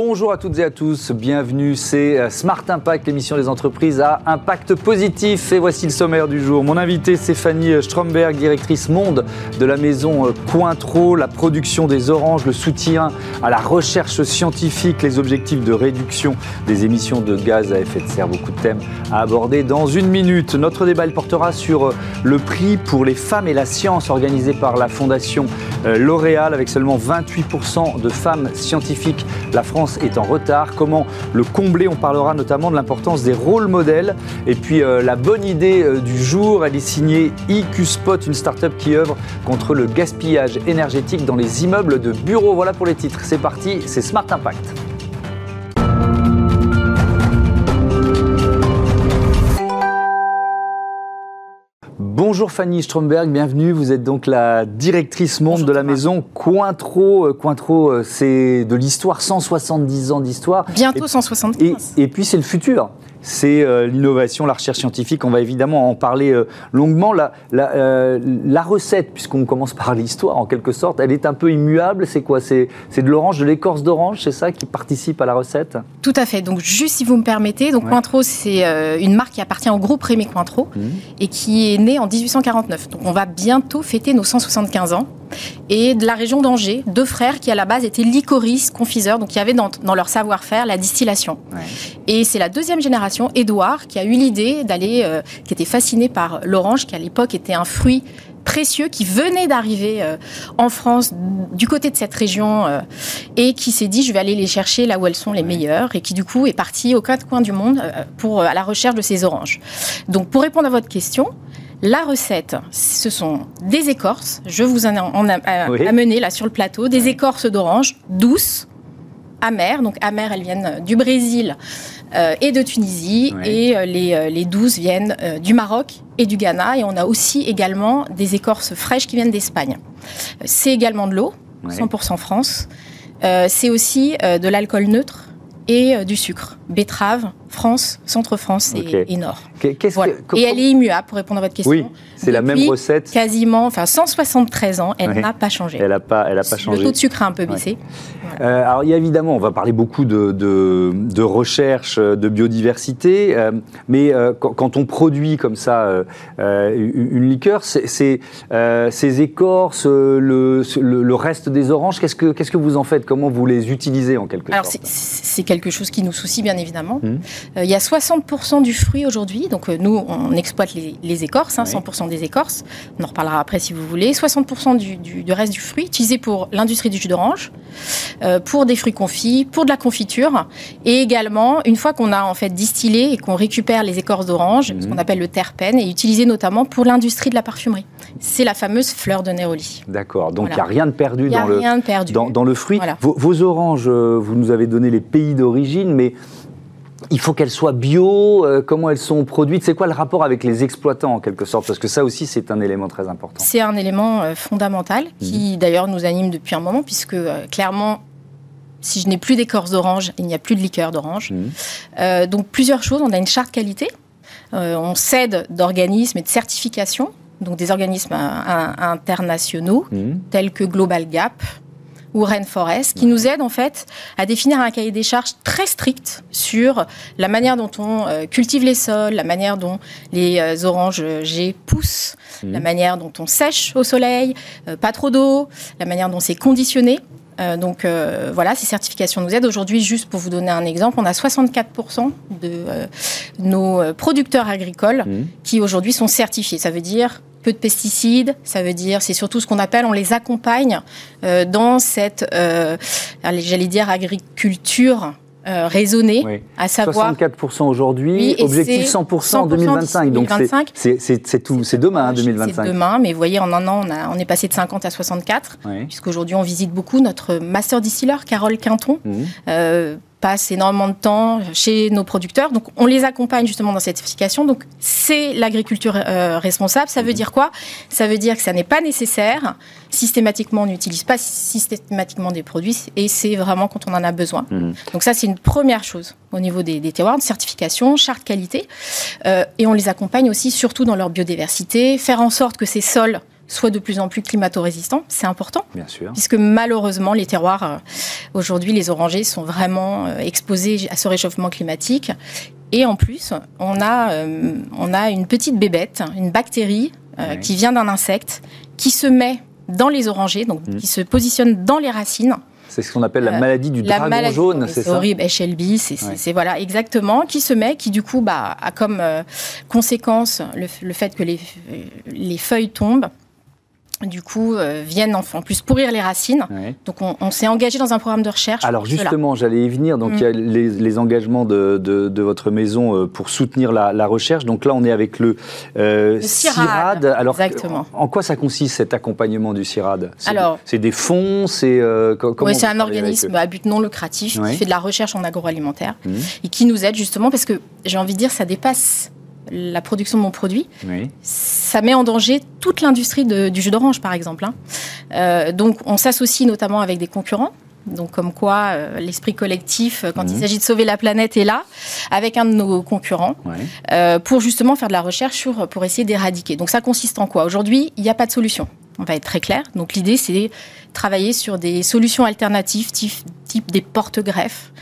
Bonjour à toutes et à tous, bienvenue, c'est euh, Smart Impact, l'émission des entreprises à impact positif. Et voici le sommaire du jour. Mon invité, Fanny euh, Stromberg, directrice monde de la maison euh, Cointreau, la production des oranges, le soutien à la recherche scientifique, les objectifs de réduction des émissions de gaz à effet de serre. Beaucoup de thèmes à aborder dans une minute. Notre débat, portera sur le prix pour les femmes et la science organisé par la Fondation L'Oréal, avec seulement 28% de femmes scientifiques. La France est en retard. Comment le combler On parlera notamment de l'importance des rôles modèles. Et puis euh, la bonne idée euh, du jour, elle est signée IQ-Spot, une start-up qui œuvre contre le gaspillage énergétique dans les immeubles de bureaux. Voilà pour les titres. C'est parti, c'est Smart Impact. Bonjour Fanny Stromberg, bienvenue. Vous êtes donc la directrice monde de la maison Cointreau. Euh, Cointreau, euh, c'est de l'histoire, 170 ans d'histoire. Bientôt 175. et puis c'est le futur c'est euh, l'innovation, la recherche scientifique. On va évidemment en parler euh, longuement. La, euh, la, recette, puisqu'on commence par l'histoire en quelque sorte, elle est un peu immuable. C'est quoi? C'est de l'orange, de l'écorce d'orange, c'est ça qui participe à la recette? Tout à fait. Donc juste si vous me permettez, donc Cointreau, c'est une marque qui appartient au groupe Rémy Cointreau mmh. et qui est née en 1849. Donc on va bientôt fêter nos 175 ans et de la région d'Angers, deux frères qui à la base étaient licoristes, confiseurs, donc qui avaient dans, leur savoir-faire la distillation. Et c'est la deuxième génération, Édouard, qui a eu l'idée d'aller, euh, qui était fasciné par l'orange, qui à l'époque était un fruit précieux qui venait d'arriver euh, en France du côté de cette région euh, et qui s'est dit je vais aller les chercher là où elles sont les meilleures et qui du coup est parti aux quatre coins du monde pour à la recherche de ces oranges. Donc pour répondre à votre question, la recette, ce sont des écorces. Je vous en ai amené là sur le plateau, des écorces d'orange douces, amères. Donc amères, elles viennent du Brésil euh, et de Tunisie. Et euh, euh, les, douces viennent du Maroc et du Ghana. Et on a aussi également des écorces fraîches qui viennent d'Espagne. C'est également de l'eau, 100% France. C'est aussi de l'alcool neutre et du sucre. Betterave, France, Centre-France et, Nord. et elle est immuable, pour répondre à votre question. Oui, c'est la même recette. Quasiment, enfin 173 ans, elle n'a pas changé. Elle n'a pas, elle a pas changé. Le taux de sucre a un peu baissé. Euh, alors il y a évidemment, on va parler beaucoup de, de, recherche, de biodiversité, euh, mais euh, quand, on produit comme ça une liqueur, c'est ces écorces, le, le, reste des oranges, qu'est-ce que, qu'est-ce que vous en faites? Comment vous les utilisez en quelque alors, sorte? c'est quelque chose qui nous soucie bien évidemment. Hum. Il y a 60% du fruit aujourd'hui, donc nous on exploite les, écorces, 100% hein, des écorces, on en reparlera après si vous voulez, 60% du, du, reste du fruit utilisé pour l'industrie du jus d'orange. Euh, pour des fruits confits, pour de la confiture, et également une fois qu'on a en fait distillé et qu'on récupère les écorces d'orange, ce mhm. qu'on appelle le terpène, et utilisé notamment pour l'industrie de la parfumerie. C'est la fameuse fleur de Néroli. D'accord. Donc il n'y a rien de perdu, dans, rien le, de perdu. Dans, le fruit. Vos, oranges, euh, vous nous avez donné les pays d'origine, mais il faut qu'elles soient bio, euh, comment elles sont produites, c'est quoi le rapport avec les exploitants en quelque sorte? Parce que ça aussi c'est un élément très important. C'est un élément fondamental qui mhm. d'ailleurs nous anime depuis un moment puisque clairement si je n'ai plus d'écorce d'orange, il n'y a plus de liqueur d'orange. Mmh. Euh, donc plusieurs choses. On a une charte qualité. Euh, on cède d'organismes et de certification, donc des organismes internationaux mmh. tels que Global Gap ou Rainforest, qui nous aident en fait à définir un cahier des charges très strict sur la manière dont on euh, cultive les sols, la manière dont les oranges G poussent, mmh. la manière dont on sèche au soleil, pas trop d'eau, la manière dont c'est conditionné. Euh, donc euh, voilà, ces certifications nous aident. Aujourd'hui, juste pour vous donner un exemple, on a 64% de euh, nos producteurs agricoles mmh. qui aujourd'hui sont certifiés. Ça veut dire peu de pesticides, ça veut dire, c'est surtout ce qu'on appelle, on les accompagne dans cette, j'allais dire, agriculture euh, raisonné, à savoir 64% aujourd'hui, objectif 100%, en 2025. Donc c'est tout, c'est demain, 2025. Hein, c'est demain, mais vous voyez, en un an, on, a, on est passé de 50 à 64, puisqu'aujourd'hui on visite beaucoup notre master distiller, Carole Quinton. Mmh. Euh, passe énormément de temps chez nos producteurs. Donc, on les accompagne justement dans cette certification. Donc, c'est l'agriculture euh, responsable. Ça veut dire quoi? Ça veut dire que ça n'est pas nécessaire. Systématiquement, on n'utilise pas systématiquement des produits et c'est vraiment quand on en a besoin. Mhm. Donc, ça, c'est une première chose au niveau des, des terroirs, de certification, charte qualité. Euh, et on les accompagne aussi surtout dans leur biodiversité, faire en sorte que ces sols soient de plus en plus climato-résistants. C'est important. Bien sûr. Puisque malheureusement, les terroirs, euh, aujourd'hui, les orangers sont vraiment euh, exposés à ce réchauffement climatique. Et en plus, on a, euh, on a une petite bébête, une bactérie qui vient d'un insecte, qui se met dans les orangers, donc mmh. qui se positionne dans les racines c'est ce qu'on appelle la maladie du dragon jaune, c'est ça horrible, HLB, c'est voilà exactement qui se met, qui du coup bah, a comme conséquence le, fait que les, les feuilles tombent du coup, euh, viennent en, plus pourrir les racines. Donc, on, s'est engagé dans un programme de recherche. Alors, justement, j'allais y venir. Donc, il y a mm. les, engagements de, votre maison euh, pour soutenir la, recherche. Donc, là, on est avec le, euh, CIRAD. Alors, Exactement. En, quoi ça consiste cet accompagnement du CIRAD? C'est des fonds C'est oui, c'est un organisme à but non lucratif qui fait de la recherche en agroalimentaire mm. et qui nous aide justement parce que j'ai envie de dire, ça dépasse la production de mon produit, ça met en danger toute l'industrie du jus d'orange, par exemple. Hein. Euh, donc, on s'associe notamment avec des concurrents. Donc, comme quoi, euh, l'esprit collectif, euh, quand il mhm. s'agit de sauver la planète, est là, avec un de nos concurrents, pour justement faire de la recherche sur, pour essayer d'éradiquer. Donc, ça consiste en quoi? Aujourd'hui, il n'y a pas de solution. On va être très clair. Donc, l'idée, c'est travailler sur des solutions alternatives, type, des porte-greffes.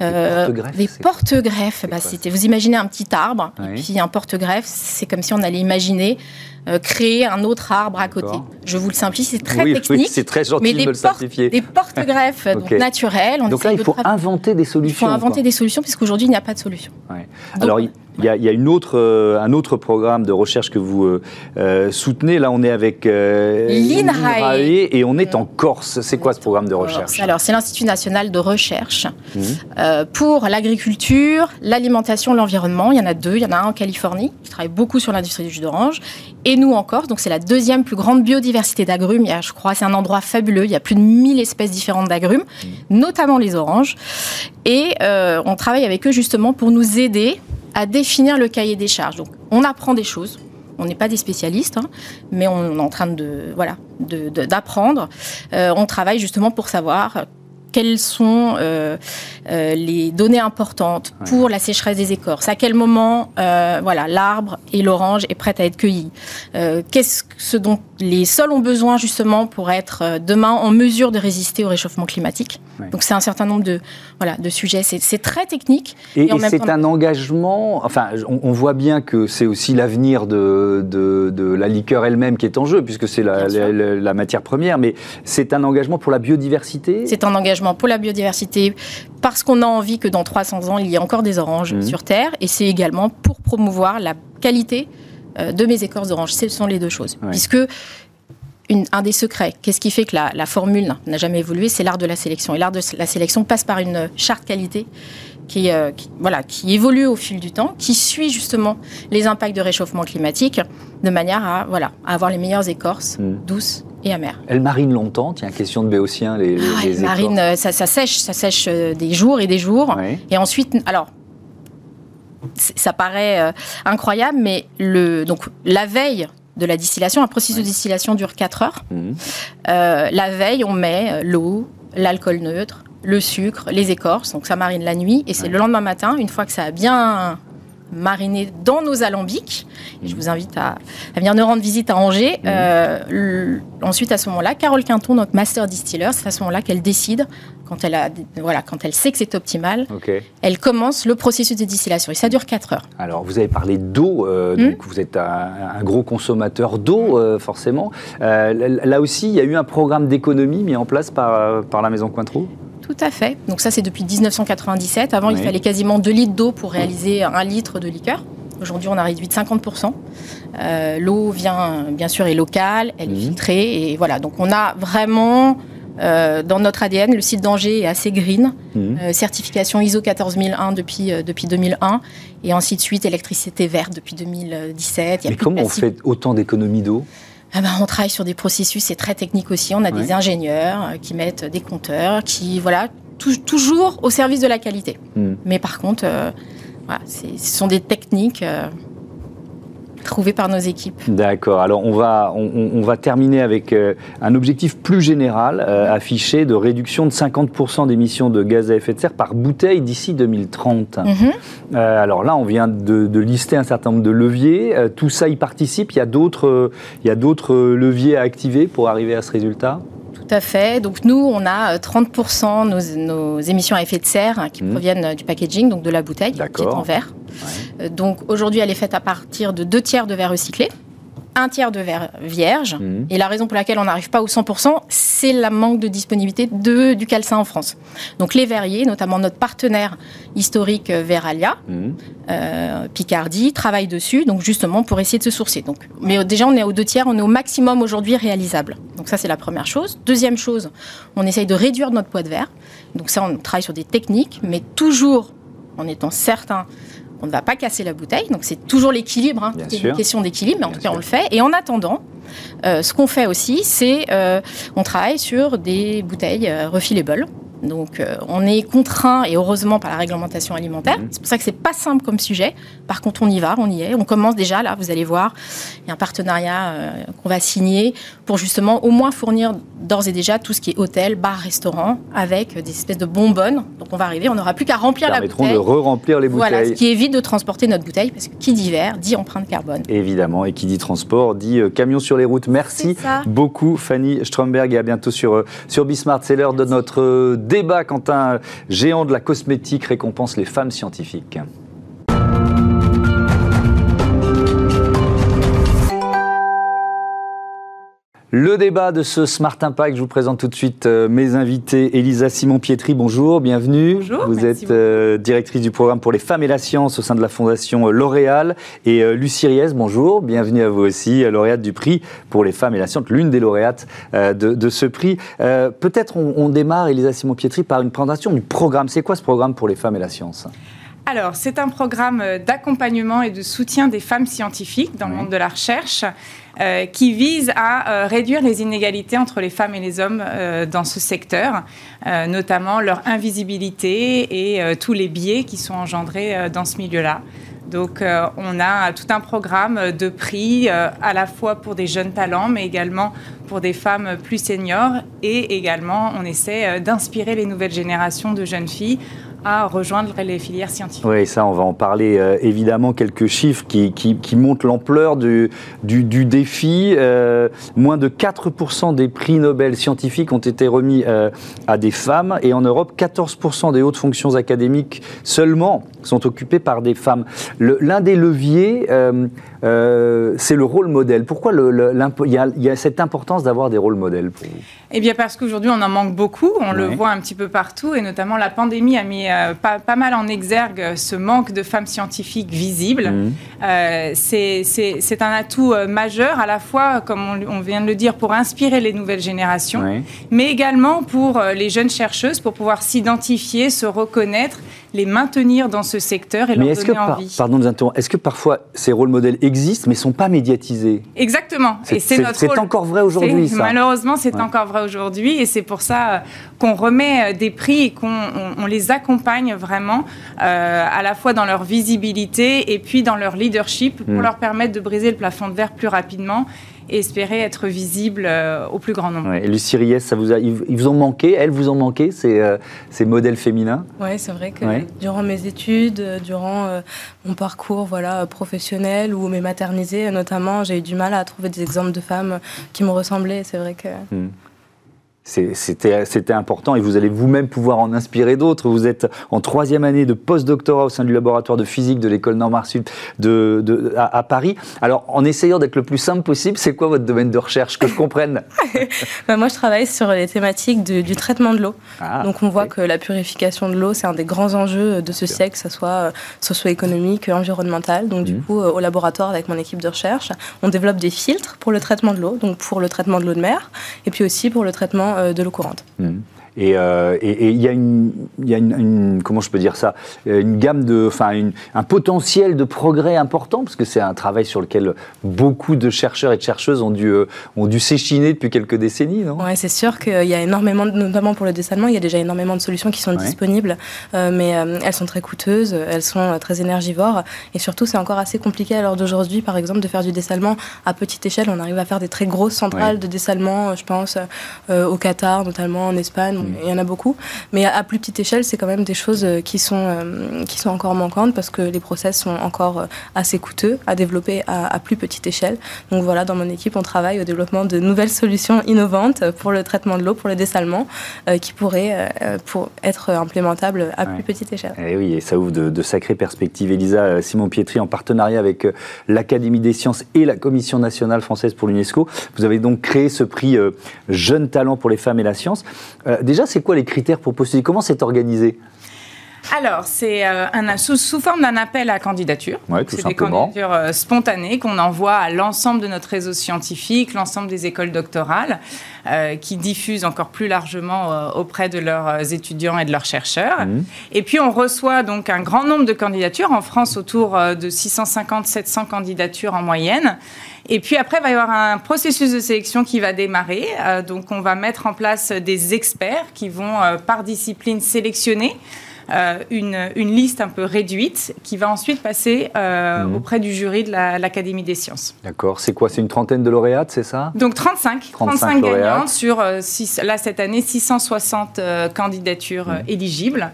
des porte-greffes, bah, vous imaginez un petit arbre, et puis un porte-greffe, c'est comme si on allait imaginer euh, créer un autre arbre à côté. Je vous le simplifie, c'est très technique. Oui, c'est très gentil de me le simplifier. Des porte-greffes naturels. donc là, il faut inventer des solutions. Il faut inventer des solutions, puisqu'aujourd'hui, il n'y a pas de solution. Alors, il y a, une autre, euh, un autre programme de recherche que vous euh, soutenez. Là, on est avec l'INRAE et on est en Corse. C'est quoi ce programme de recherche? Alors, c'est l'Institut national de recherche mmh. pour l'agriculture, l'alimentation, l'environnement. Il y en a deux. Il y en a un en Californie qui travaille beaucoup sur l'industrie du jus d'orange et nous encore. Donc c'est la deuxième plus grande biodiversité d'agrumes. Il y a, je crois, c'est un endroit fabuleux. Il y a plus de 1000 espèces différentes d'agrumes, mmh. notamment les oranges. Et euh, on travaille avec eux justement pour nous aider à définir le cahier des charges. Donc on apprend des choses. On n'est pas des spécialistes, hein, mais on est en train de voilà d'apprendre. Euh, on travaille justement pour savoir quelles sont euh, euh, les données importantes pour la sécheresse des écorces, à quel moment euh, voilà l'arbre et l'orange est prêt à être cueilli, qu'est-ce ce dont les sols ont besoin justement pour être demain en mesure de résister au réchauffement climatique? Donc c'est un certain nombre de voilà de sujets, c'est très technique. Et, c'est un engagement. Enfin, on, voit bien que c'est aussi l'avenir de, de, la liqueur elle-même qui est en jeu puisque c'est la, la matière première, mais c'est un engagement pour la biodiversité? C'est un engagement pour la biodiversité, parce qu'on a envie que dans 300 ans, il y ait encore des oranges mmh. sur Terre, et c'est également pour promouvoir la qualité euh, de mes écorces d'orange. Ce sont les deux choses. Puisque un des secrets, qu'est-ce qui fait que la, formule n'a jamais évolué, c'est l'art de la sélection. Et l'art de la sélection passe par une charte qualité qui, euh, voilà, qui évolue au fil du temps, qui suit justement les impacts de réchauffement climatique de manière à, voilà, à avoir les meilleures écorces mmh. douces et amères. Elle marine longtemps, tiens, question de béotien, les, ah, les marine, euh, ça, ça, sèche, ça sèche euh, des jours et des jours. Et ensuite, alors, ça paraît euh, incroyable, mais le, donc, la veille de la distillation, un processus de distillation dure 4 heures. Mmh. la veille, on met l'eau, l'alcool neutre, le sucre, les écorces, donc ça marine la nuit, et c'est le lendemain matin, une fois que ça a bien mariner dans nos alambics. je vous invite à, venir nous rendre visite à Angers. Mmh. Euh, ensuite, à ce moment-là, Carole Quinton, notre master distiller, c'est à ce moment-là qu'elle décide, quand elle, a, voilà, quand elle sait que c'est optimal, elle commence le processus de distillation. Et ça dure 4 heures. Alors, vous avez parlé d'eau, euh, mmh. donc vous êtes un, gros consommateur d'eau, euh, forcément. là aussi, il y a eu un programme d'économie mis en place par, par la Maison Cointreau? Tout à fait. Donc ça, c'est depuis 1997. Avant, il fallait quasiment 2 litres d'eau pour réaliser un litre de liqueur. Aujourd'hui, on a réduit de 50%. Euh, l'eau vient, bien sûr, est locale, elle est mhm. filtrée. Et voilà, donc on a vraiment, euh, dans notre ADN, le site d'Angers est assez green. Mhm. Euh, certification ISO 14001 depuis, depuis 2001. Et ensuite, suite, électricité verte depuis 2017. Mais comment on fait autant d'économies d'eau? Ah ben, on travaille sur des processus, c'est très technique aussi. On a des ingénieurs euh, qui mettent des compteurs, qui, voilà, toujours au service de la qualité. Hmm. Mais par contre, euh, ce sont des techniques. Euh, trouvé par nos équipes. D'accord. Alors on va, on, va terminer avec euh, un objectif plus général euh, affiché de réduction de 50% d'émissions de gaz à effet de serre par bouteille d'ici 2030. Mhm. Euh, alors là, on vient de, lister un certain nombre de leviers. tout ça y participe. Il y a d'autres, il y a d'autres leviers à activer pour arriver à ce résultat? Tout à fait. Donc nous, on a 30% nos, nos émissions à effet de serre hein, qui mhm. proviennent du packaging, donc de la bouteille qui est en verre. Donc aujourd'hui, elle est faite à partir de deux tiers de verre recyclé un tiers de verre vierge. Mhm. Et la raison pour laquelle on n'arrive pas au 100%, c'est la manque de disponibilité de, du calcin en France. Donc les verriers, notamment notre partenaire historique euh, Veralia, mhm. euh, Picardie, travaille dessus, donc justement pour essayer de se sourcer. Donc, mais euh, déjà, on est aux deux tiers, on est au maximum aujourd'hui réalisable. Donc ça, c'est la première chose. Deuxième chose, on essaye de réduire notre poids de verre. Donc ça, on travaille sur des techniques, mais toujours en étant certain on ne va pas casser la bouteille. Donc c'est toujours l'équilibre, hein, c'est une question d'équilibre, mais en tout cas on le fait. Et en attendant, euh, ce qu'on fait aussi, c'est euh, on travaille sur des bouteilles euh, refillables. Donc euh, on est contraint et heureusement par la réglementation alimentaire. Mhm. C'est pour ça que c'est pas simple comme sujet. Par contre, on y va, on y est. On commence déjà là. Vous allez voir, il y a un partenariat euh, qu'on va signer pour justement au moins fournir d'ores et déjà tout ce qui est hôtel, bar, restaurant avec des espèces de bonbonnes. Donc on va arriver, on n'aura plus qu'à remplir la bouteille. de re-remplir les bouteilles. Voilà, ce qui évite de transporter notre bouteille parce que qui dit verre dit empreinte carbone. Évidemment, et qui dit transport dit euh, camion sur les routes. Merci beaucoup Fanny Stromberg et à bientôt sur sur Bismart. C'est l'heure de notre débat quand un géant de la cosmétique récompense les femmes scientifiques. Le débat de ce Smart Impact, je vous présente tout de suite euh, mes invités. Elisa Simon-Pietri, bonjour, bienvenue. Bonjour. Vous êtes euh, directrice du programme pour les femmes et la science au sein de la Fondation euh, L'Oréal. Et Lucie Ries, bonjour, bienvenue à vous aussi, lauréate du prix pour les femmes et la science, l'une des lauréates de, ce prix. Peut-être on, démarre, Elisa Simon-Pietri, par une présentation du programme. C'est quoi ce programme pour les femmes et la science? Alors, c'est un programme d'accompagnement et de soutien des femmes scientifiques dans le monde de la recherche. Euh, qui vise à euh, réduire les inégalités entre les femmes et les hommes euh, dans ce secteur, notamment leur invisibilité et tous les biais qui sont engendrés dans ce milieu-là. Donc, on a tout un programme de prix à la fois pour des jeunes talents, mais également pour des femmes plus seniors. Et également, on essaie d'inspirer les nouvelles générations de jeunes filles à rejoindre les filières scientifiques. Oui, ça, on va en parler euh, évidemment. Quelques chiffres qui, qui, montrent l'ampleur du, du, défi. Euh, moins de 4% des prix Nobel scientifiques ont été remis euh, à des femmes et en Europe, 14% des hautes fonctions académiques seulement sont occupées par des femmes. L'un des leviers, c'est le rôle modèle. Pourquoi il y, y, a cette importance d'avoir des rôles modèles pour vous? Eh bien, parce qu'aujourd'hui, on en manque beaucoup. On le voit un petit peu partout et notamment la pandémie a mis euh, pas, mal en exergue ce manque de femmes scientifiques visibles. Mmh. Euh, c'est un atout euh, majeur, à la fois, comme on, vient de le dire, pour inspirer les nouvelles générations, mais également pour les jeunes chercheuses, pour pouvoir s'identifier, se reconnaître les maintenir dans ce secteur et leur donner envie. pardon de est-ce que parfois ces rôles modèles existent mais ne sont pas médiatisés? Exactement. C'est encore vrai aujourd'hui, Malheureusement, c'est encore vrai aujourd'hui et c'est pour ça qu'on remet des prix et qu'on les accompagne vraiment euh, à la fois dans leur visibilité et puis dans leur leadership pour hmm. leur permettre de briser le plafond de verre plus rapidement et espérer être visible euh, au plus grand nombre. Ouais, et Lucie Ries, ça vous a, ils vous ont manqué, elles vous ont manqué, ces, euh, ces modèles féminins? Oui, c'est vrai que durant mes études, durant mon parcours voilà, professionnel ou mes maternisées notamment, j'ai eu du mal à trouver des exemples de femmes qui me ressemblaient. C'est vrai que... Hmm. C'était important et vous allez vous-même pouvoir en inspirer d'autres. Vous êtes en troisième année de post-doctorat au sein du laboratoire de physique de l'école Normand-Sud de, de, à, Paris. Alors, en essayant d'être le plus simple possible, c'est quoi votre domaine de recherche Que je comprenne? Bah, moi, je travaille sur les thématiques du traitement de l'eau. Ah, Donc, on voit que la purification de l'eau, c'est un des grands enjeux de ce siècle, que ce soit euh, socio-économique, environnemental. Donc, du mmh. coup, euh, au laboratoire, avec mon équipe de recherche, on développe des filtres pour le traitement de l'eau, donc pour le traitement de l'eau de mer, et puis aussi pour le traitement euh, de l'eau courante. Mmh. Et il y a, une, y a une, comment je peux dire ça, une gamme de, enfin, un potentiel de progrès important, parce que c'est un travail sur lequel beaucoup de chercheurs et de chercheuses ont dû, ont dû s'échiner depuis quelques décennies, non? Ouais, c'est sûr qu'il y a énormément, notamment pour le dessalement, il y a déjà énormément de solutions qui sont disponibles, mais elles sont très coûteuses, elles sont très énergivores, et surtout c'est encore assez compliqué à l'heure d'aujourd'hui, par exemple, de faire du dessalement à petite échelle. On arrive à faire des très grosses centrales de dessalement, je pense, euh, au Qatar, notamment en Espagne. Il y en a beaucoup. Mais à, plus petite échelle, c'est quand même des choses euh, qui sont, euh, qui sont encore manquantes parce que les process sont encore assez coûteux à développer à, plus petite échelle. Donc voilà, dans mon équipe, on travaille au développement de nouvelles solutions innovantes pour le traitement de l'eau, pour le dessalement, qui pourraient pour être implémentables à plus petite échelle. Et eh oui, et ça ouvre de, de sacrées perspectives. Elisa Simon Pietri, en partenariat avec l'Académie des sciences et la Commission nationale française pour l'UNESCO. Vous avez donc créé ce prix euh, Jeune Talent pour les femmes et la science. Euh, déjà, c'est quoi les critères pour postuler? Comment c'est organisé? Alors, c'est euh, sous, forme d'un appel à candidature. c'est des candidatures euh, spontanées qu'on envoie à l'ensemble de notre réseau scientifique, l'ensemble des écoles doctorales, euh, qui diffusent encore plus largement auprès de leurs étudiants et de leurs chercheurs. Mmh. Et puis, on reçoit donc un grand nombre de candidatures. En France, autour de 650-700 candidatures en moyenne. Et puis après, il va y avoir un processus de sélection qui va démarrer. donc, on va mettre en place des experts qui vont, par discipline, sélectionner euh, une, une, liste un peu réduite qui va ensuite passer euh, mhm. auprès du jury de l'Académie des sciences. D'accord. C'est quoi? C'est une trentaine de lauréates, c'est ça? Donc 35. 35, gagnants sur, euh, là cette année, 660 candidatures mhm. éligibles.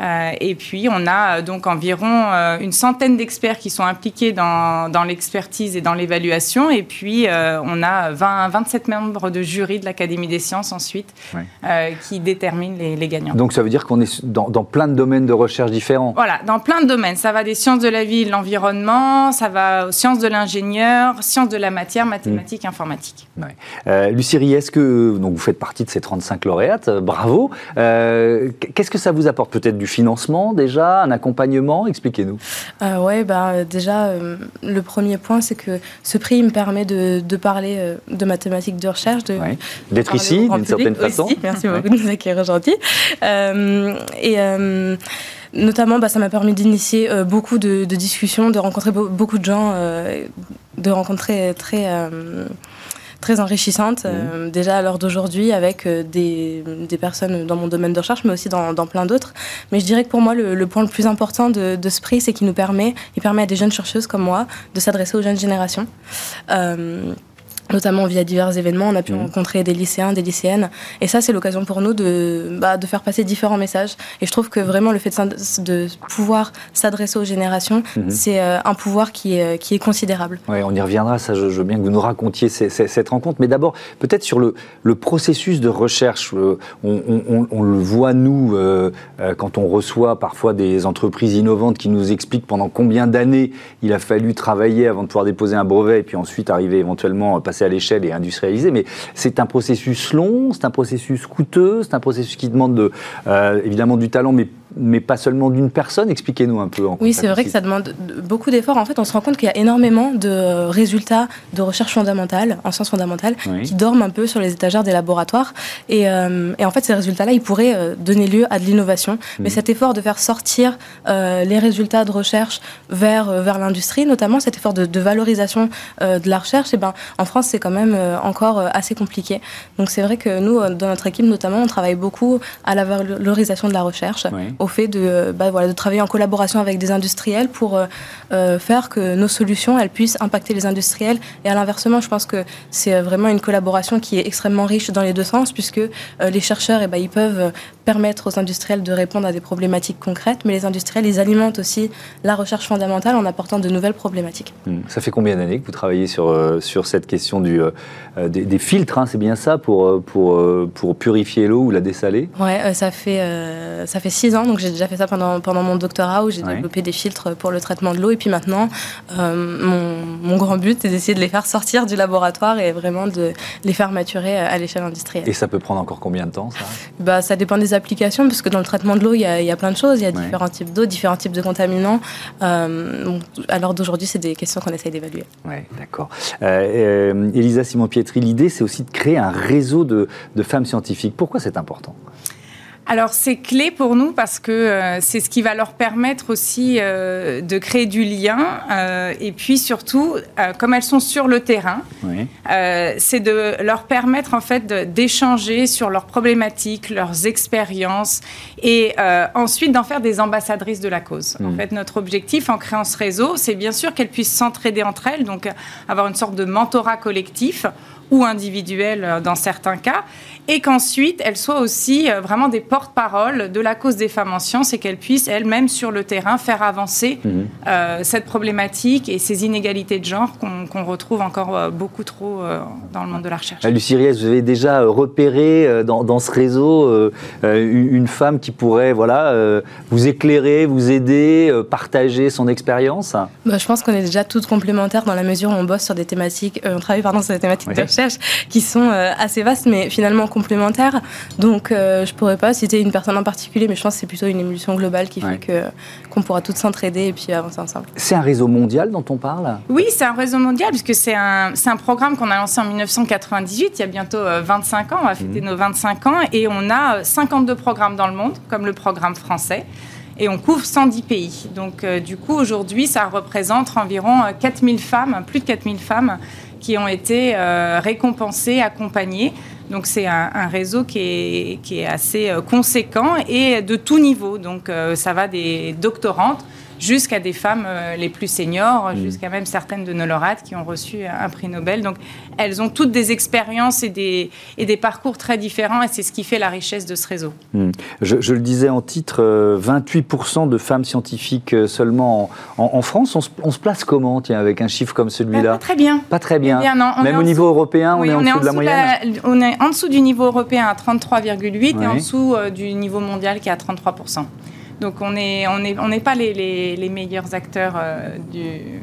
Euh, et puis, on a euh, donc environ euh, une centaine d'experts qui sont impliqués dans, dans l'expertise et dans l'évaluation. Et puis, on a 20, 27 membres de jury de l'Académie des sciences ensuite qui déterminent les, les, gagnants. Donc, ça veut dire qu'on est dans, dans, plein de domaines de recherche différents Voilà, dans plein de domaines. Ça va des sciences de la vie, de l'environnement, ça va aux sciences de l'ingénieur, sciences de la matière, mathématiques, informatique. Lucie Rie, est-ce que donc, vous faites partie de ces 35 lauréates? Bravo. Qu'est-ce que ça vous apporte peut-être du financement déjà, un accompagnement Expliquez-nous. Euh, oui, bah, déjà, euh, le premier point, c'est que ce prix me permet de, parler euh, de mathématiques de recherche. D'être ici, d'une certaine façon. Merci beaucoup de nous accueillir aujourd'hui. et notamment, bah, ça m'a permis d'initier beaucoup de, de, discussions, de rencontrer beaucoup de gens, de rencontrer très très enrichissante, euh, déjà à l'heure d'aujourd'hui, avec euh, des, des, personnes dans mon domaine de recherche, mais aussi dans, dans plein d'autres. Mais je dirais que pour moi, le, point le plus important de, de ce prix, c'est qu'il nous permet, il permet à des jeunes chercheuses comme moi de s'adresser aux jeunes générations. Euh, notamment via divers événements. On a pu mmh. rencontrer des lycéens, des lycéennes. Et ça, c'est l'occasion pour nous de, bah, de faire passer différents messages. Et je trouve que vraiment, le fait de, de pouvoir s'adresser aux générations, mmh. c'est euh, un pouvoir qui est, qui est considérable. Oui, on y reviendra. Ça, je, veux bien que vous nous racontiez cette rencontre. Mais d'abord, peut-être sur le, le, processus de recherche. Euh, on, on, le voit, nous, euh, quand on reçoit parfois des entreprises innovantes qui nous expliquent pendant combien d'années il a fallu travailler avant de pouvoir déposer un brevet et puis ensuite arriver éventuellement à à l'échelle et industrialisé, mais c'est un processus long, c'est un processus coûteux, c'est un processus qui demande de, euh, évidemment du talent, mais mais pas seulement d'une personne. Expliquez-nous un peu. En oui, c'est vrai que ça demande beaucoup d'efforts. En fait, on se rend compte qu'il y a énormément de résultats de recherche fondamentale, en sciences fondamentales, qui dorment un peu sur les étagères des laboratoires. Et, euh, et en fait, ces résultats-là, ils pourraient euh, donner lieu à de l'innovation. Mais mhm. cet effort de faire sortir euh, les résultats de recherche vers, vers l'industrie, notamment cet effort de, valorisation de la recherche, et eh ben, en France, c'est quand même encore assez compliqué. Donc c'est vrai que nous, dans notre équipe notamment, on travaille beaucoup à la valorisation de la recherche, au fait de, bah, voilà, de travailler en collaboration avec des industriels pour euh, euh, faire que nos solutions elles puissent impacter les industriels. Et à l'inversement, je pense que c'est vraiment une collaboration qui est extrêmement riche dans les deux sens, puisque euh, les chercheurs, eh ben, ils peuvent permettre aux industriels de répondre à des problématiques concrètes, mais les industriels, ils alimentent aussi la recherche fondamentale en apportant de nouvelles problématiques. Hmm. Ça fait combien d'années que vous travaillez sur, sur cette question du, des, filtres, hein, c'est bien ça, pour, pour, pour purifier l'eau ou la dessaler? Ouais, ça, fait, ça fait six ans donc j'ai déjà fait ça pendant, pendant mon doctorat où j'ai développé des filtres pour le traitement de l'eau. Et puis maintenant, euh, mon, mon, grand but, c'est d'essayer de les faire sortir du laboratoire et vraiment de les faire maturer à l'échelle industrielle. Et ça peut prendre encore combien de temps ça? Bah, Ça dépend des applications, parce que dans le traitement de l'eau, il y, y, a plein de choses. Il y a différents types d'eau, différents types de contaminants. Euh, à l'heure d'aujourd'hui, c'est des questions qu'on essaye d'évaluer. Oui, d'accord. Euh, euh, Elisa Simon-Pietri, l'idée, c'est aussi de créer un réseau de, de femmes scientifiques. Pourquoi c'est important? Alors c'est clé pour nous parce que euh, c'est ce qui va leur permettre aussi euh, de créer du lien euh, et puis surtout, comme elles sont sur le terrain, c'est de leur permettre en fait d'échanger sur leurs problématiques, leurs expériences et ensuite d'en faire des ambassadrices de la cause. En mmh. fait, notre objectif en créant ce réseau, c'est bien sûr qu'elles puissent s'entraider entre elles, donc avoir une sorte de mentorat collectif ou individuel euh, dans certains cas, et qu'ensuite elles soient aussi euh, vraiment des porte-parole de la cause des femmes en sciences et qu'elles puissent elles-mêmes sur le terrain faire avancer mhm. euh, cette problématique et ces inégalités de genre qu'on retrouve encore beaucoup trop dans le monde de la recherche. Lucie Ries, vous avez déjà repéré dans, dans ce réseau une femme qui pourrait voilà, vous éclairer, vous aider, partager son expérience? Bah, Je pense qu'on est déjà toutes complémentaires dans la mesure où on bosse sur des thématiques, on travaille pardon, sur des thématiques de recherche qui sont euh, assez vastes mais finalement complémentaires. Donc euh, je pourrais pas citer une personne en particulier, mais je pense que c'est plutôt une évolution globale qui fait que qu'on pourra toutes s'entraider et puis avancer ensemble. C'est un réseau mondial dont on parle? Oui, c'est un réseau mondial puisque c'est un, un programme qu'on a lancé en 1998, il y a bientôt 25 euh, ans, on va fêter mmh. nos 25 ans, et on a 52 programmes dans le monde, comme le programme français et on couvre 110 pays. Donc du coup, aujourd'hui, ça représente environ 4000 femmes, plus de 4000 femmes qui ont été euh, récompensés, accompagnés. Donc c'est un, réseau qui est, qui est, assez euh, conséquent et de tout niveau. Donc euh, ça va des doctorantes jusqu'à des femmes euh, les plus seniors, mm. jusqu'à même certaines de nos lauréates qui ont reçu un prix Nobel. Donc elles ont toutes des expériences et des, et des parcours très différents et c'est ce qui fait la richesse de ce réseau. Mm. Je, le disais en titre, 28% euh, de femmes scientifiques euh, seulement en, France. On se, place comment, tiens, avec un chiffre comme celui-là? Pas très bien. Pas très bien. Même au niveau européen, on est en dessous de la moyenne On est en dessous du niveau européen à 33,8 et en dessous du niveau mondial qui est à 33%. Donc on n'est on est, on pas les, les, meilleurs acteurs euh, du,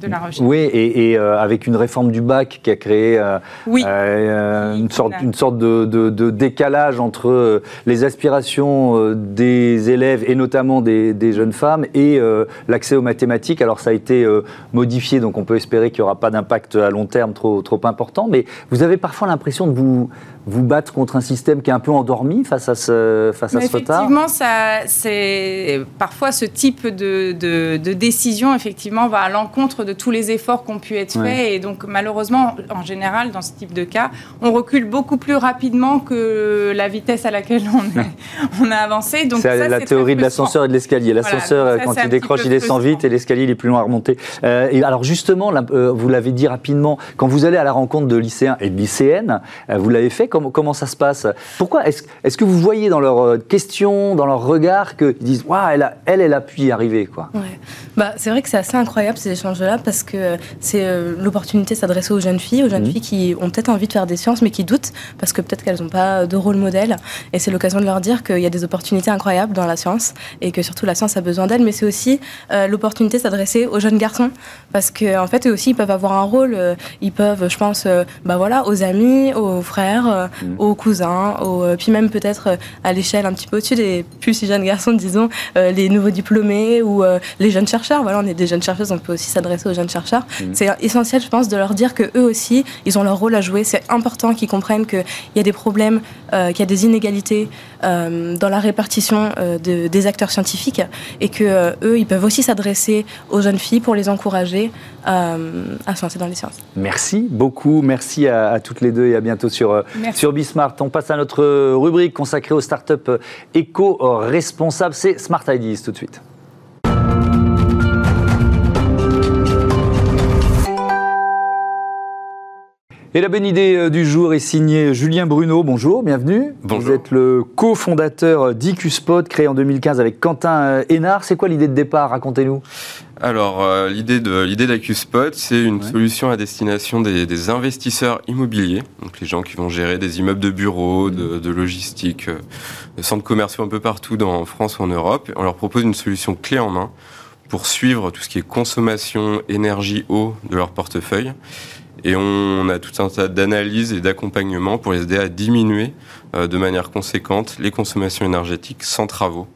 de la recherche. Oui, et, euh, avec une réforme du bac qui a créé euh, une, sorte, une sorte de, de, décalage entre les aspirations des élèves et notamment des, des jeunes femmes et l'accès aux mathématiques. Alors ça a été modifié, donc on peut espérer qu'il n'y aura pas d'impact à long terme trop, trop important, mais vous avez parfois l'impression de vous vous battre contre un système qui est un peu endormi face à ce, face à ce retard Effectivement, c'est parfois ce type de, de, décision effectivement va à l'encontre de tous les efforts qui ont pu être faits et donc malheureusement, en général, dans ce type de cas, on recule beaucoup plus rapidement que la vitesse à laquelle on, on a avancé. c'est la théorie de l'ascenseur et de l'escalier. L'ascenseur, quand il décroche, il descend vite et l'escalier, il est plus loin à remonter. Euh, et alors justement, euh, vous l'avez dit rapidement, quand vous allez à la rencontre de lycéens et de lycéennes, euh, vous l'avez fait comment, ça se passe Pourquoi Est-ce que vous voyez dans leurs euh, questions, dans leur regard, qu'ils disent Waouh, elle, elle, elle a pu y arriver quoi? Bah, C'est vrai que c'est assez incroyable ces échanges-là parce que c'est euh, l'opportunité de s'adresser aux jeunes filles, aux jeunes mhm. filles qui ont peut-être envie de faire des sciences mais qui doutent parce que peut-être qu'elles n'ont pas de rôle modèle. Et c'est l'occasion de leur dire qu'il y a des opportunités incroyables dans la science et que surtout la science a besoin d'elles. Mais c'est aussi euh, l'opportunité de s'adresser aux jeunes garçons parce qu'en en fait, eux aussi, ils peuvent avoir un rôle. ils peuvent, je pense, bah voilà, aux amis, aux frères, Mm. aux cousins, euh, puis même peut-être euh, à l'échelle un petit peu au-dessus des plus si jeunes garçons, disons, euh, les nouveaux diplômés ou les jeunes chercheurs. Voilà, on est des jeunes chercheuses, on peut aussi s'adresser aux jeunes chercheurs. Mm. C'est essentiel, je pense, de leur dire que eux aussi, ils ont leur rôle à jouer. C'est important qu'ils comprennent qu'il y a des problèmes, qu'il y a des inégalités dans la répartition des acteurs scientifiques et que eux, ils peuvent aussi s'adresser aux jeunes filles pour les encourager à se lancer dans les sciences. Merci beaucoup, merci à, toutes les deux et à bientôt sur, sur Bismart. On passe à notre rubrique consacrée aux startups éco-responsables. C'est Smart Ideas tout de suite. Et la bonne idée euh, du jour est signée Julien Bruno. Bonjour, bienvenue. Bonjour. Vous êtes le cofondateur d'IQSpot, créé en 2015 avec Quentin euh, Hénard. C'est quoi l'idée de départ? Racontez-nous. Alors, euh, l'idée de l'idée d'AccuSpot, c'est une solution à destination des, investisseurs immobiliers, donc les gens qui vont gérer des immeubles de bureaux, de, de logistique, de centres commerciaux un peu partout dans, en France ou en Europe. On leur propose une solution clé en main pour suivre tout ce qui est consommation, énergie, eau de leur portefeuille. Et on a tout un tas d'analyses et d'accompagnement pour les aider à diminuer euh, de manière conséquente les consommations énergétiques sans travaux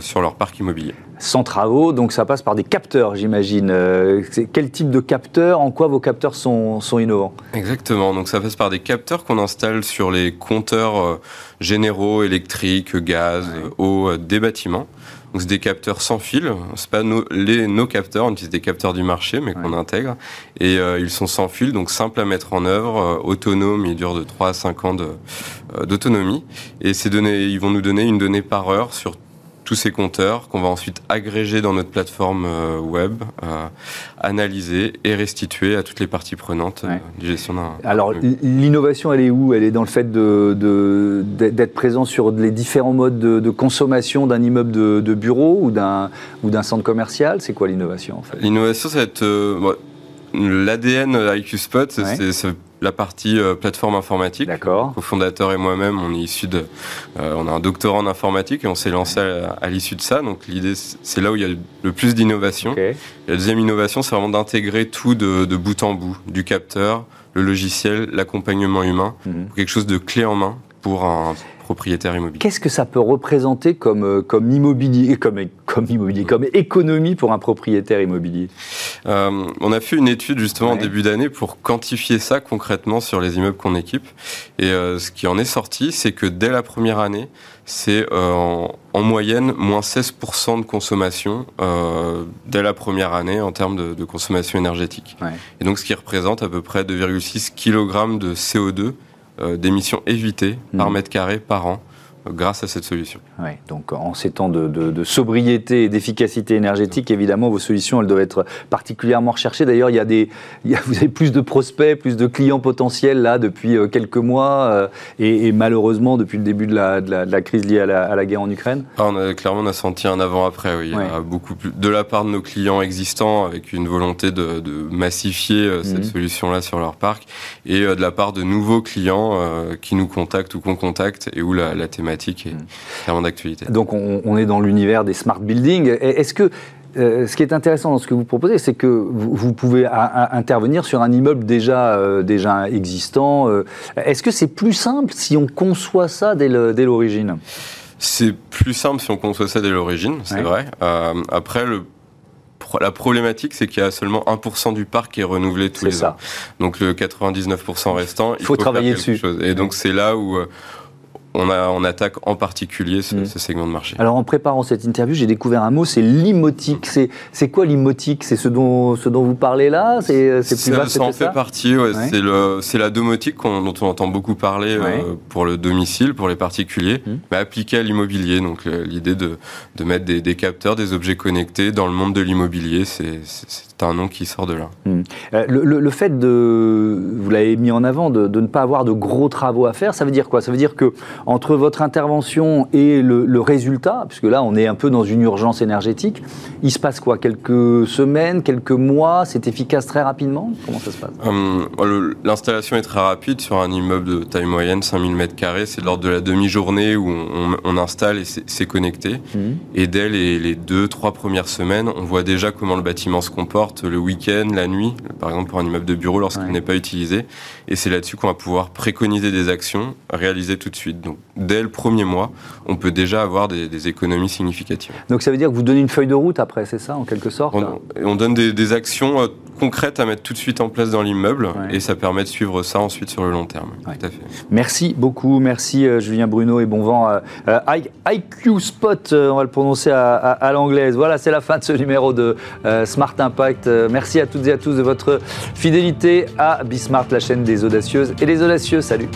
sur leur parc immobilier. Sans travaux, donc ça passe par des capteurs, j'imagine. quel type de capteurs En quoi vos capteurs sont, sont innovants? Exactement, donc ça passe par des capteurs qu'on installe sur les compteurs généraux, électriques, gaz, eau des bâtiments. Donc c'est des capteurs sans fil. C'est pas nos, les, nos capteurs, on utilise des capteurs du marché, mais qu'on intègre. Et euh, ils sont sans fil, donc simple à mettre en œuvre, euh, autonome. Ils durent de 3 à 5 ans euh, d'autonomie. et ces données, ils vont nous donner une donnée par heure sur tous ces compteurs qu'on va ensuite agréger dans notre plateforme euh, web, euh, analyser et restituer à toutes les parties prenantes euh, du gestion d'un. Alors l'innovation, elle est où? Elle est dans le fait d'être de, présent sur les différents modes de, consommation d'un immeuble de, bureau ou d'un centre commercial? C'est quoi l'innovation en fait? L'innovation, ça va être l'ADN IQ Spot. C'est la partie euh, plateforme informatique. D'accord. fondateur et moi-même, on est issu de, euh, on a un doctorat en informatique et on s'est lancé à, l'issue de ça. Donc l'idée, c'est là où il y a le plus d'innovation. La deuxième innovation, c'est vraiment d'intégrer tout de, bout en bout, du capteur, le logiciel, l'accompagnement humain, mhm. quelque chose de clé en main pour un propriétaire immobilier. Qu'est-ce que ça peut représenter comme, euh, comme immobilier, comme, comme immobilier, comme économie pour un propriétaire immobilier? Euh, On a fait une étude justement en début d'année pour quantifier ça concrètement sur les immeubles qu'on équipe. Et euh, ce qui en est sorti, c'est que dès la première année, c'est en, moyenne moins 16% de consommation dès la première année en termes de, consommation énergétique. Et donc ce qui représente à peu près 2,6 kg de CO2 d'émissions évitées par mmh. mètre carré par an grâce à cette solution. Oui, donc en ces temps de, sobriété et d'efficacité énergétique, évidemment, vos solutions, elles doivent être particulièrement recherchées. D'ailleurs, il y a des, vous avez plus de prospects, plus de clients potentiels là depuis euh, quelques mois euh, et, malheureusement depuis le début de la, crise liée à la, guerre en Ukraine. Ah, on a, clairement, on a senti un avant-après. Oui. Il y a beaucoup plus de la part de nos clients existants avec une volonté de, massifier euh, cette mhm. solution-là sur leur parc et de la part de nouveaux clients qui nous contactent ou qu'on contacte et où la, la thématique thématique et vraiment d'actualité. Donc on, est dans l'univers des smart buildings. Est-ce que euh, ce qui est intéressant dans ce que vous proposez, c'est que vous, pouvez intervenir sur un immeuble déjà, euh, déjà existant. Euh. Est-ce que c'est plus simple si on conçoit ça dès l'origine? C'est plus simple si on conçoit ça dès l'origine, c'est vrai. après, le la problématique, c'est qu'il y a seulement 1% du parc qui est renouvelé tous les ans. Donc le 99% restant, il faut, travailler dessus. Et donc c'est là où on, a, on attaque en particulier mm. ce, segment de marché. Alors en préparant cette interview, j'ai découvert un mot, c'est limotique. C'est quoi limotique? C'est ce dont, ce dont vous parlez là? C'est plus vaste Ça? en fait partie, c'est la domotique dont on entend beaucoup parler euh, pour le domicile, pour les particuliers, mm. mais appliquée à l'immobilier. Donc l'idée de, de, mettre des, des, capteurs, des objets connectés dans le monde de l'immobilier, c'est un nom qui sort de là. Mm. Euh, le, le, fait de, vous l'avez mis en avant, de, de, ne pas avoir de gros travaux à faire, ça veut dire quoi? Ça veut dire que entre votre intervention et le, résultat, puisque là on est un peu dans une urgence énergétique, il se passe quoi? Quelques semaines, quelques mois C'est efficace très rapidement? Comment ça se passe? Euh, L'installation est très rapide sur un immeuble de taille moyenne, 5000 m2. C'est lors de la demi-journée où on, installe et c'est connecté. Mmh. Et dès les, les, deux, trois premières semaines, on voit déjà comment le bâtiment se comporte le week-end, la nuit, par exemple pour un immeuble de bureau lorsqu'il n'est pas utilisé. Et c'est là-dessus qu'on va pouvoir préconiser des actions réalisées tout de suite. Donc dès le premier mois, on peut déjà avoir des, économies significatives. Donc ça veut dire que vous donnez une feuille de route après, c'est ça, en quelque sorte? On, donne des, actions euh, concrètes à mettre tout de suite en place dans l'immeuble et ça permet de suivre ça ensuite sur le long terme. Tout à fait. Merci beaucoup, merci euh, Julien Bruno et bon vent. Euh, IQ Spot, on va le prononcer à, l'anglaise. Voilà, c'est la fin de ce numéro de Smart Impact. Merci à toutes et à tous de votre fidélité à Bismart, la chaîne des audacieuses et des audacieux. Salut